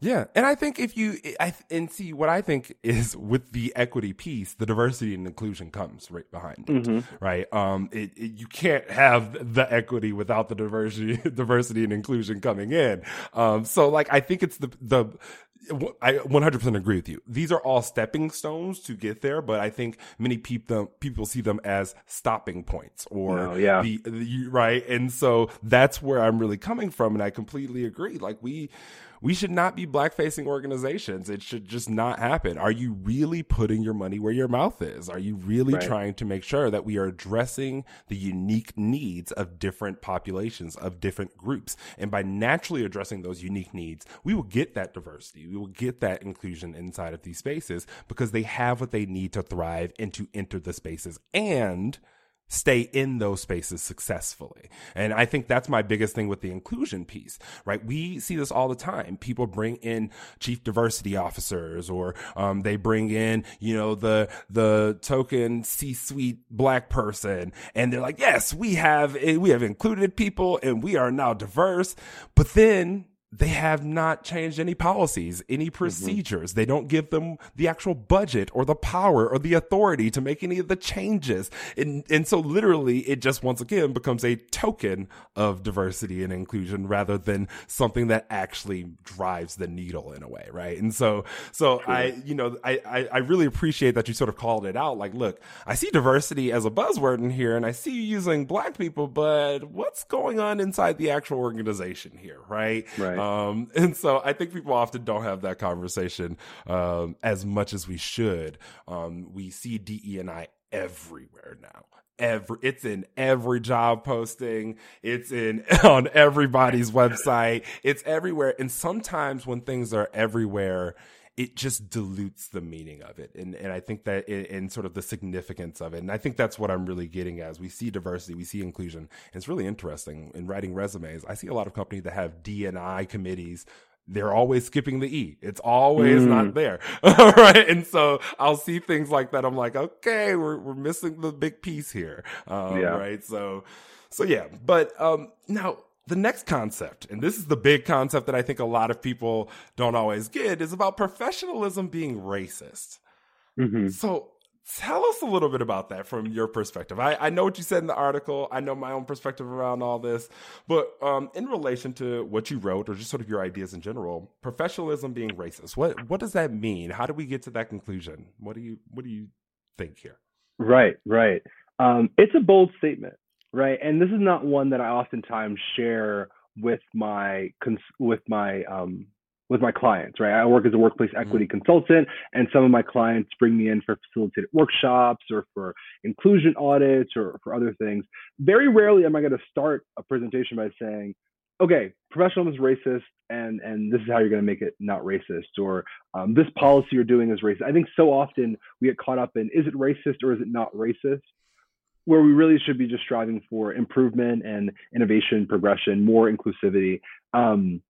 yeah, and I think if you I and see what I think is with the equity piece, the diversity and inclusion comes right behind it, mm-hmm. right? Um, it, it, you can't have the equity without the diversity, diversity and inclusion coming in. Um, so like I think it's the the I 100% agree with you. These are all stepping stones to get there, but I think many people people see them as stopping points or no, yeah. The, the, right. And so that's where I'm really coming from, and I completely agree. Like we we should not be black facing organizations. It should just not happen. Are you really putting your money where your mouth is? Are you really right. trying to make sure that we are addressing the unique needs of different populations, of different groups? And by naturally addressing those unique needs, we will get that diversity. We will get that inclusion inside of these spaces because they have what they need to thrive and to enter the spaces and stay in those spaces successfully. And I think that's my biggest thing with the inclusion piece, right? We see this all the time. People bring in chief diversity officers or, um, they bring in, you know, the, the token C-suite black person and they're like, yes, we have, we have included people and we are now diverse. But then they have not changed any policies, any mm-hmm. procedures. Mm-hmm. They don't give them the actual budget or the power or the authority to make any of the changes. And, and so literally it just once again becomes a token of diversity and inclusion rather than something that actually drives the needle in a way. Right. And so, so I, you know, I, I, I really appreciate that you sort of called it out. Like, look, I see diversity as a buzzword in here and I see you using black people, but what's going on inside the actual organization here? Right. Right. Um, and so I think people often don't have that conversation um, as much as we should. Um, we see DE and I everywhere now. Every it's in every job posting. It's in on everybody's website. It's everywhere. And sometimes when things are everywhere, it just dilutes the meaning of it. And, and I think that in, sort of the significance of it. And I think that's what I'm really getting as we see diversity, we see inclusion. And it's really interesting in writing resumes. I see a lot of companies that have D&I committees they're always skipping the E. It's always mm. not there. right. And so I'll see things like that. I'm like, okay, we're, we're missing the big piece here. Um, yeah. Right. So, so yeah. But, um, now the next concept, and this is the big concept that I think a lot of people don't always get, is about professionalism being racist. Mm-hmm. So tell us a little bit about that from your perspective. I, I, know what you said in the article. I know my own perspective around all this, but um, in relation to what you wrote, or just sort of your ideas in general, professionalism being racist. What what does that mean? How do we get to that conclusion? What do you what do you think here? Right, right. Um, it's a bold statement right? And this is not one that I oftentimes share with my cons- with my um, with my clients, right? I work as a workplace mm-hmm. equity mm-hmm. consultant, and some of my clients bring me in for facilitated workshops or for inclusion audits or for other things. Very rarely am I going to start a presentation by saying, "Okay, professionalism is racist, and and this is how you're going to make it not racist," or um, "This policy you're doing is racist." I think so often we get caught up in, "Is it racist or is it not racist?" Where we really should be just striving for improvement and innovation, progression, more inclusivity. Um,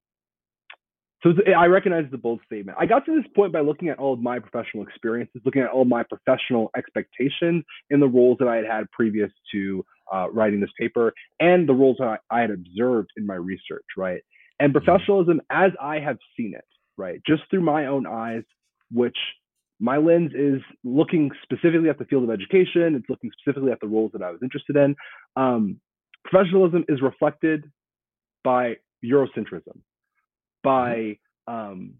so I recognize the bold statement. I got to this point by looking at all of my professional experiences, looking at all my professional expectations in the roles that I had had previous to uh, writing this paper and the roles that I, I had observed in my research, right? And professionalism as I have seen it, right? Just through my own eyes, which my lens is looking specifically at the field of education. It's looking specifically at the roles that I was interested in. Um, professionalism is reflected by Eurocentrism, by um,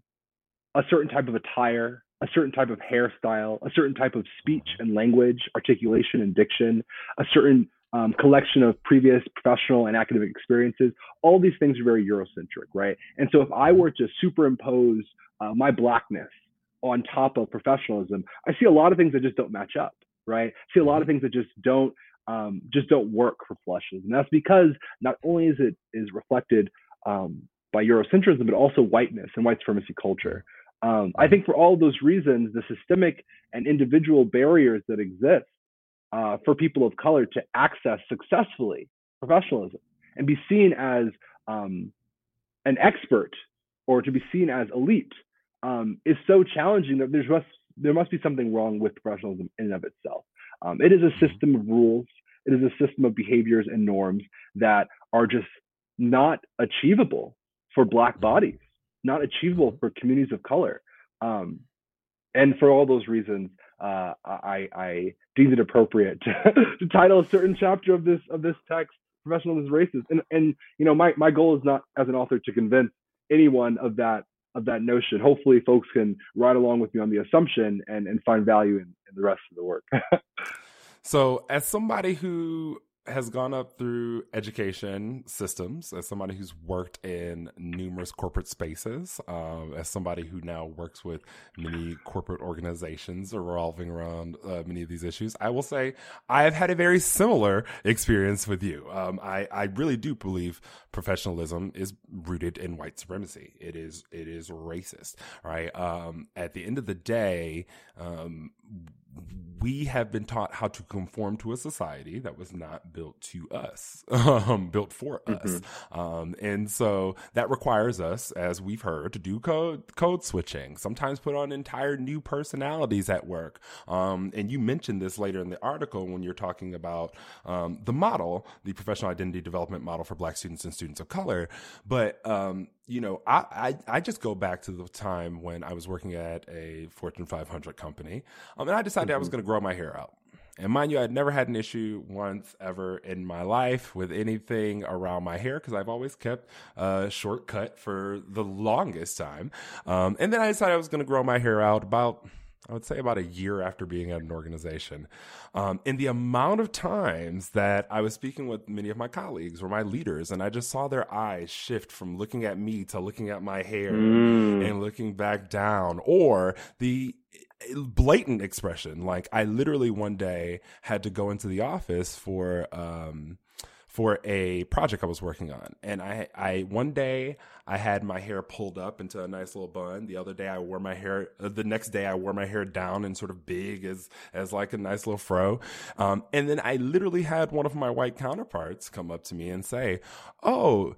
a certain type of attire, a certain type of hairstyle, a certain type of speech and language, articulation and diction, a certain um, collection of previous professional and academic experiences. All these things are very Eurocentric, right? And so if I were to superimpose uh, my blackness on top of professionalism, I see a lot of things that just don't match up, right? I see a lot of mm-hmm. things that just don't um, just don't work for flushes, And that's because not only is it is reflected um, by Eurocentrism, but also whiteness and white supremacy culture. Um, I think for all those reasons, the systemic and individual barriers that exist uh, for people of color to access successfully professionalism and be seen as um, an expert or to be seen as elite um, is so challenging that there's must there must be something wrong with professionalism in and of itself. Um, it is a mm-hmm. system of rules. It is a system of behaviors and norms that are just not achievable for Black mm-hmm. bodies, not achievable for communities of color. Um, and for all those reasons, uh, I, I deemed it appropriate to, to, title a certain chapter of this of this text "Professionalism is Racist." And and you know, my my goal is not as an author to convince anyone of that of that notion. Hopefully, folks can ride along with me on the assumption and, and find value in, in the rest of the work. so, as somebody who has gone up through education systems as somebody who's worked in numerous corporate spaces, um, as somebody who now works with many corporate organizations revolving around uh, many of these issues. I will say I have had a very similar experience with you. Um, I, I really do believe professionalism is rooted in white supremacy. It is it is racist, right? Um, at the end of the day, um, we have been taught how to conform to a society that was not built to us, um, built for mm-hmm. us. Um, and so that requires us, as we've heard, to do code, code switching, sometimes put on entire new personalities at work. Um, and you mentioned this later in the article when you're talking about um, the model, the professional identity development model for Black students and students of color. But um, you know, I, I, I just go back to the time when I was working at a Fortune 500 company, um, and I decided mm-hmm. I was mm-hmm. going to grow my hair out. And mind you, I'd never had an issue once ever in my life with anything around my hair because I've always kept a short cut for the longest time. Um, and then I decided I was going to grow my hair out about I would say about a year after being at an organization. Um, and the amount of times that I was speaking with many of my colleagues or my leaders, and I just saw their eyes shift from looking at me to looking at my hair mm. and looking back down, or the blatant expression. Like I literally one day had to go into the office for, um, for a project I was working on. And I, I, one day I had my hair pulled up into a nice little bun. The other day I wore my hair, uh, the next day I wore my hair down and sort of big as, as like a nice little fro. Um, and then I literally had one of my white counterparts come up to me and say, Oh,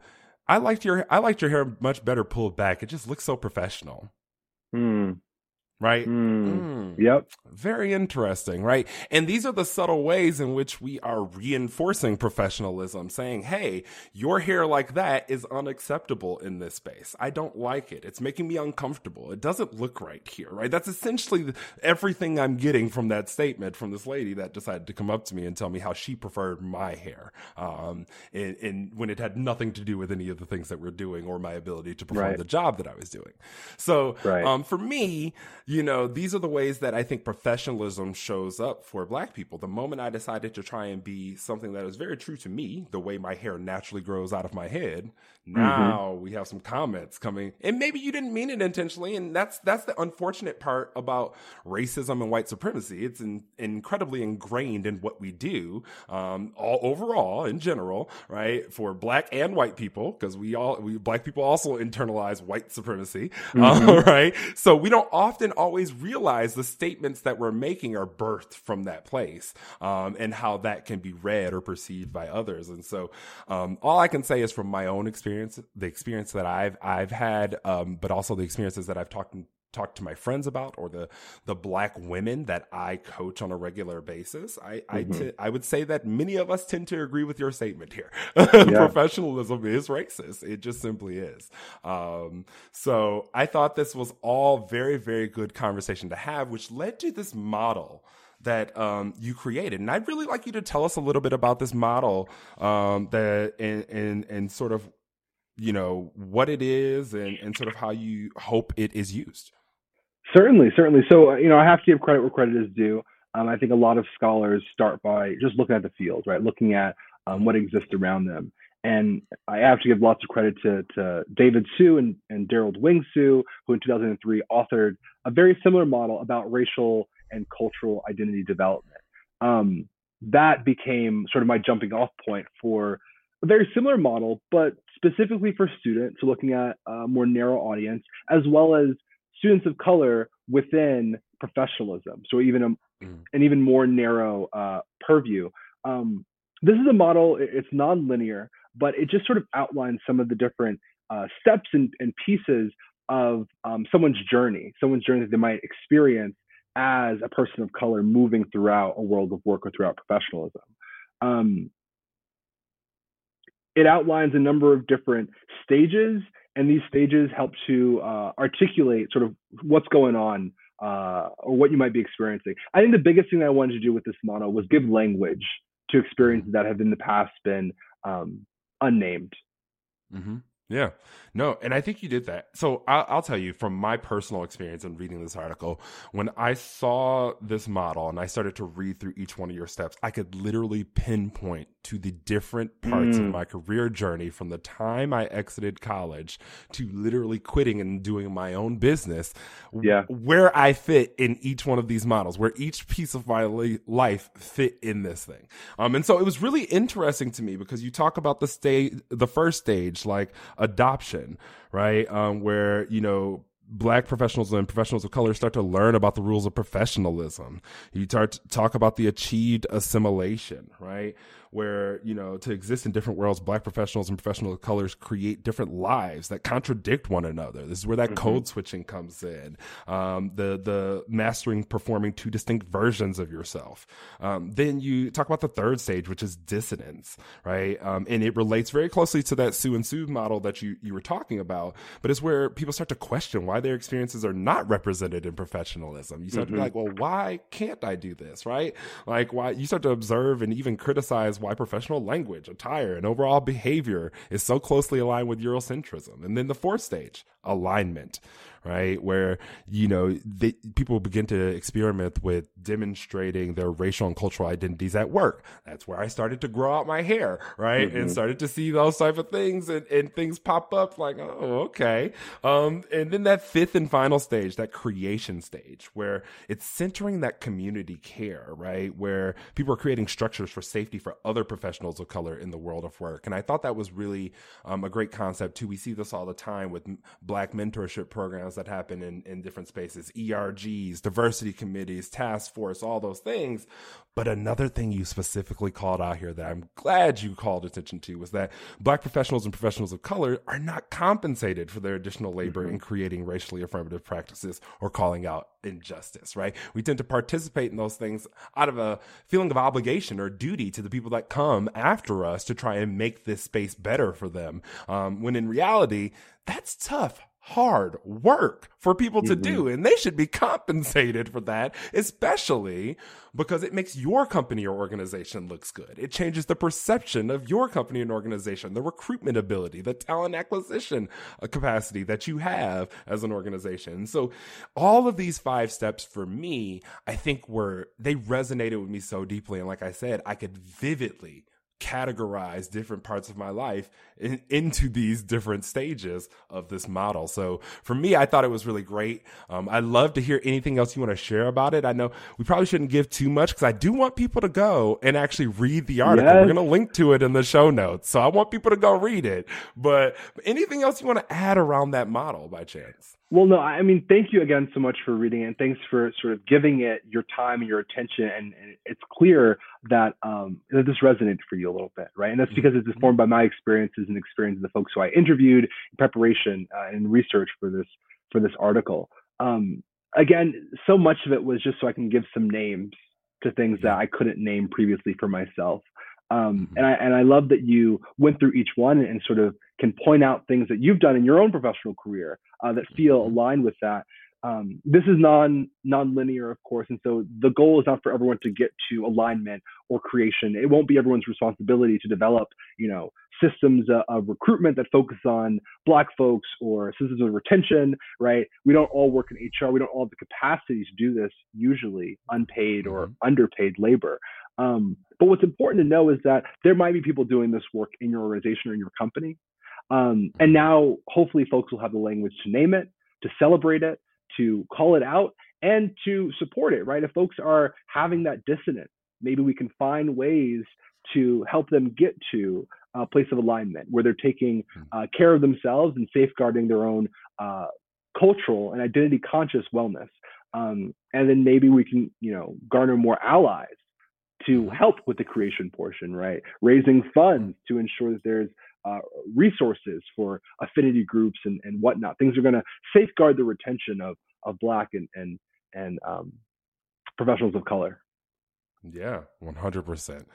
I liked your, I liked your hair much better pulled back. It just looks so professional. Hmm right? Mm. Mm. Yep. Very interesting, right? And these are the subtle ways in which we are reinforcing professionalism, saying, hey, your hair like that is unacceptable in this space. I don't like it. It's making me uncomfortable. It doesn't look right here, right? That's essentially everything I'm getting from that statement from this lady that decided to come up to me and tell me how she preferred my hair. Um, and, and when it had nothing to do with any of the things that we're doing or my ability to perform right. the job that I was doing. So, right. um, for me, you know, these are the ways that I think professionalism shows up for black people. The moment I decided to try and be something that is very true to me, the way my hair naturally grows out of my head. Now mm-hmm. we have some comments coming, and maybe you didn't mean it intentionally, and that's that's the unfortunate part about racism and white supremacy. It's in, incredibly ingrained in what we do, um, all overall in general, right? For black and white people, because we all we black people also internalize white supremacy, mm-hmm. uh, right? So we don't often always realize the statements that we're making are birthed from that place, um, and how that can be read or perceived by others. And so, um, all I can say is from my own experience experience, the experience that I've I've had, um, but also the experiences that I've talked talked to my friends about, or the the black women that I coach on a regular basis. I mm-hmm. I, t- I would say that many of us tend to agree with your statement here. Yeah. Professionalism is racist. It just simply is. Um, so I thought this was all very very good conversation to have, which led to this model that um, you created. And I'd really like you to tell us a little bit about this model um, that and, and and sort of you know what it is and, and sort of how you hope it is used. Certainly certainly. So uh, you know i have to give credit where credit is due. Um, i think a lot of scholars start by just looking at the field right? Looking at um, what exists around them. And i have to give lots of credit to, to david sue and, and Derald Wing sue who in 2003 authored a very similar model about racial and cultural identity development. Um, that became sort of my jumping off point for a very similar model, but specifically for students, so looking at a more narrow audience, as well as students of color within professionalism, so even a, mm. an even more narrow uh, purview. Um, this is a model, it's non-linear, but it just sort of outlines some of the different uh, steps and, and, pieces of um, someone's journey, someone's journey that they might experience as a person of color moving throughout a world of work or throughout professionalism. Um, it outlines a number of different stages, and these stages help to uh, articulate sort of what's going on uh, or what you might be experiencing. I think the biggest thing that I wanted to do with this model was give language to experiences that have in the past been um, unnamed. Mm-hmm. Yeah. No, and I think you did that. So I'll, I'll, tell you from my personal experience in reading this article, when I saw this model and I started to read through each one of your steps, I could literally pinpoint to the different parts mm. of my career journey from the time I exited college to literally quitting and doing my own business. Yeah. Where I fit in each one of these models, where each piece of my life fit in this thing. Um, and so it was really interesting to me because you talk about the stage, the first stage, like adoption, right? Um, where, you know, black professionals and professionals of color start to learn about the rules of professionalism. You start talk about the achieved assimilation, right? Where, you know, to exist in different worlds, black professionals and professionals of colors create different lives that contradict one another. This is where that mm-hmm. code switching comes in. Um, the, the mastering, performing two distinct versions of yourself. Um, then you talk about the third stage, which is dissonance, right? Um, and it relates very closely to that Sue and Sue model that you, you were talking about, but it's where people start to question why their experiences are not represented in professionalism. You start mm-hmm. to be mm-hmm. like, well, why can't I do this, right? Like, why you start to observe and even criticize why professional language, attire, and overall behavior is so closely aligned with Eurocentrism. And then the fourth stage, alignment, right? Where, you know, they, people begin to experiment with demonstrating their racial and cultural identities at work. That's where I started to grow out my hair, right? Mm-hmm. And started to see those type of things and, and things pop up like, oh, okay. Um, and then that fifth and final stage, that creation stage where it's centering that community care, right? Where people are creating structures for safety for other professionals of color in the world of work. And I thought that was really um, a great concept too. We see this all the time with black mentorship programs that happen in, in different spaces, ERGs, diversity committees, task force, all those things. But another thing you specifically called out here that I'm glad you called attention to was that black professionals and professionals of color are not compensated for their additional labor mm-hmm. in creating racially affirmative practices or calling out injustice, right? We tend to participate in those things out of a feeling of obligation or duty to the people that come after us to try and make this space better for them. Um, when in reality, that's tough hard work for people to mm-hmm. do and they should be compensated for that especially because it makes your company or organization looks good. It changes the perception of your company and organization the recruitment ability the talent acquisition uh, capacity that you have as an organization. So all of these five steps for me i think were they resonated with me so deeply. And like i said i could vividly categorize different parts of my life in, into these different stages of this model. So for me, I thought it was really great. Um, I'd love to hear anything else you want to share about it. I know we probably shouldn't give too much because I do want people to go and actually read the article. Yes. We're going to link to it in the show notes. So I want people to go read it. But anything else you want to add around that model by chance? Well, no, I mean, thank you again so much for reading it. And thanks for sort of giving it your time and your attention. And, and it's clear that, um, that this resonated for you a little bit, right? And that's because it's informed by my experiences and experiences of the folks who I interviewed in preparation uh, and research for this for this article. Um, again, so much of it was just so I can give some names to things that I couldn't name previously for myself. Um, mm-hmm. and I and I love that you went through each one and sort of can point out things that you've done in your own professional career uh, that feel mm-hmm. aligned with that. Um, this is non non-linear, of course, and so the goal is not for everyone to get to alignment or creation. It won't be everyone's responsibility to develop, you know, systems uh, of recruitment that focus on Black folks or systems of retention. Right? We don't all work in HR. We don't all have the capacity to do this. Usually, unpaid or mm-hmm. underpaid labor. Um, but what's important to know is that there might be people doing this work in your organization or in your company. Um, and now, hopefully, folks will have the language to name it, to celebrate it, to call it out, and to support it, right? If folks are having that dissonance, maybe we can find ways to help them get to a place of alignment where they're taking hmm. uh, care of themselves and safeguarding their own uh, cultural and identity conscious wellness. Um, and then maybe we can, you know, garner more allies to mm-hmm. help with the creation portion, right? Raising funds to ensure that there's uh, resources for affinity groups and, and whatnot. Things are going to safeguard the retention of of Black and and and um, professionals of color. Yeah, one hundred percent.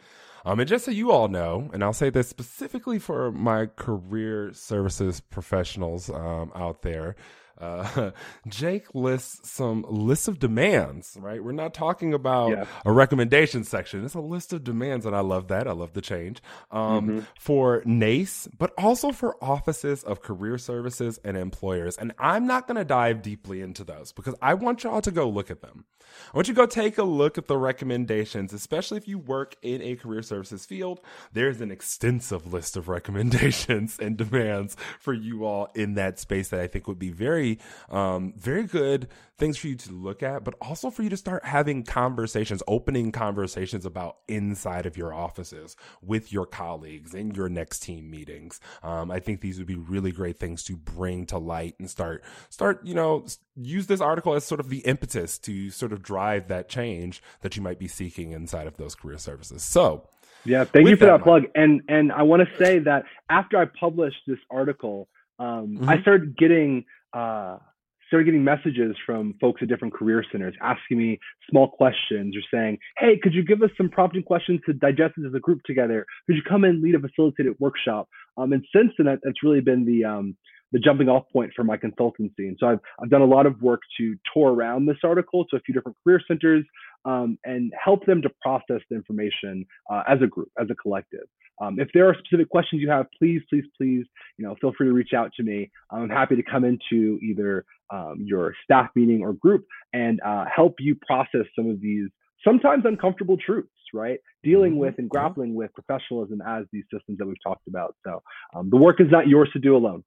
Um, and just so you all know, and I'll say this specifically for my career services professionals um, out there, uh, Jake lists some lists of demands, right? We're not talking about yeah. a recommendation section. It's a list of demands, and I love that. I love the change um, mm-hmm. for NACE, but also for offices of career services and employers. And I'm not going to dive deeply into those because I want y'all to go look at them. I want you to go take a look at the recommendations, especially if you work in a career services field. There's an extensive list of recommendations and demands for you all in that space that I think would be very, um, very good things for you to look at, but also for you to start having conversations, opening conversations about inside of your offices with your colleagues in your next team meetings. Um, I think these would be really great things to bring to light and start, start, you know, use this article as sort of the impetus to sort of drive that change that you might be seeking inside of those career services. So, yeah, thank you for that, that plug. And and I want to say that after I published this article, um, mm-hmm. I started getting uh, started getting messages from folks at different career centers asking me small questions or saying, "Hey, could you give us some prompting questions to digest as a group together? Could you come and lead a facilitated workshop?" Um, and since then, that, that's really been the um, the jumping off point for my consultancy. And so I've, I've done a lot of work to tour around this article to a few different career centers um, and help them to process the information uh, as a group, as a collective. Um, if there are specific questions you have, please, please, please, you know, feel free to reach out to me. I'm happy to come into either um, your staff meeting or group and uh, help you process some of these sometimes uncomfortable truths, right? Dealing mm-hmm. with and grappling with professionalism as these systems that we've talked about. So um, the work is not yours to do alone.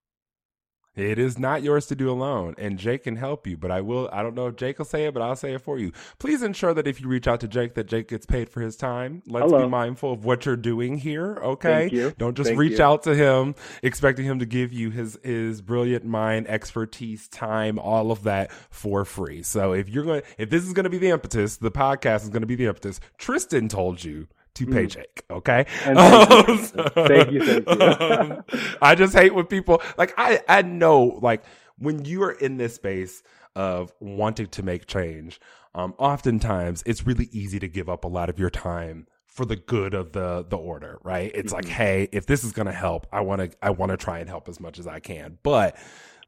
It is not yours to do alone, and Jake can help you. But I will. I don't know if Jake will say it, but I'll say it for you. Please ensure that if you reach out to Jake, that Jake gets paid for his time. Let's Hello. be mindful of what you're doing here. Okay, don't just Thank reach you. out to him expecting him to give you his his brilliant mind, expertise, time, all of that for free. So if you're going, if this is going to be the impetus, the podcast is going to be the impetus. Tristan told you to mm. paycheck. Okay. Thank, um, you. thank you. Thank you. um, I just hate when people like I I know like when you are in this space of wanting to make change, um, oftentimes it's really easy to give up a lot of your time for the good of the the order, right? It's mm-hmm. like, hey, if this is going to help, I want to I want to try and help as much as I can. But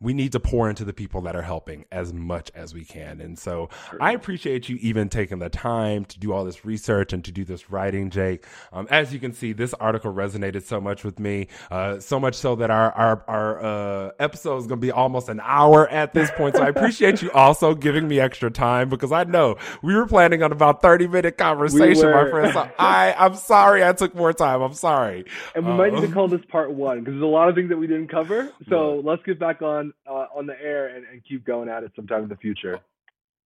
we need to pour into the people that are helping as much as we can. And so sure. I appreciate you even taking the time to do all this research and to do this writing, Jake. Um, as you can see, this article resonated so much with me, uh, so much so that our our, our uh, episode is going to be almost an hour at this point. So I appreciate you also giving me extra time because I know we were planning on about thirty minute conversation, we my friend. So I I'm sorry I took more time. I'm sorry. And we um, might need to um, call this part one because there's a lot of things that we didn't cover. So let's get back on uh, on the air and, and keep going at it sometime in the future.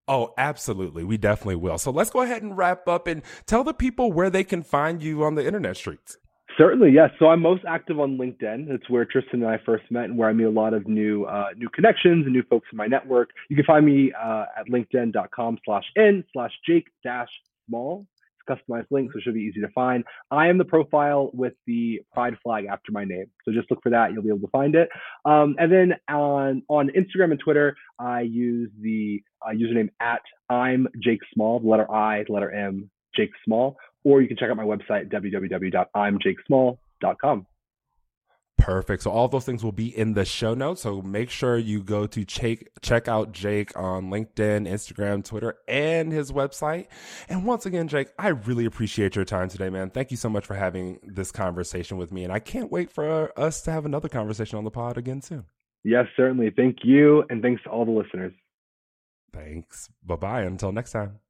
Oh, absolutely. We definitely will. So let's go ahead and wrap up and tell the people where they can find you on the internet streets. Certainly, yes. So I'm most active on LinkedIn. It's where Tristan and I first met, and where I meet a lot of new uh, new connections and new folks in my network. You can find me uh, at linkedin.com/n/slash customized link, so it should be easy to find. I am the profile with the pride flag after my name, so just look for that. You'll be able to find it. Um, and then on on Instagram and Twitter, I use the uh, username at I'm Jake Small, the letter I, the letter M, Jake Small. Or you can check out my website www.imjakesmall.com. Perfect. So all those things will be in the show notes. So make sure you go to check check out Jake on LinkedIn, Instagram, Twitter, and his website. And once again, Jake, I really appreciate your time today, man. Thank you so much for having this conversation with me. And I can't wait for us to have another conversation on the pod again soon. Yes, certainly. Thank you. And thanks to all the listeners. Thanks. Bye bye. Until next time.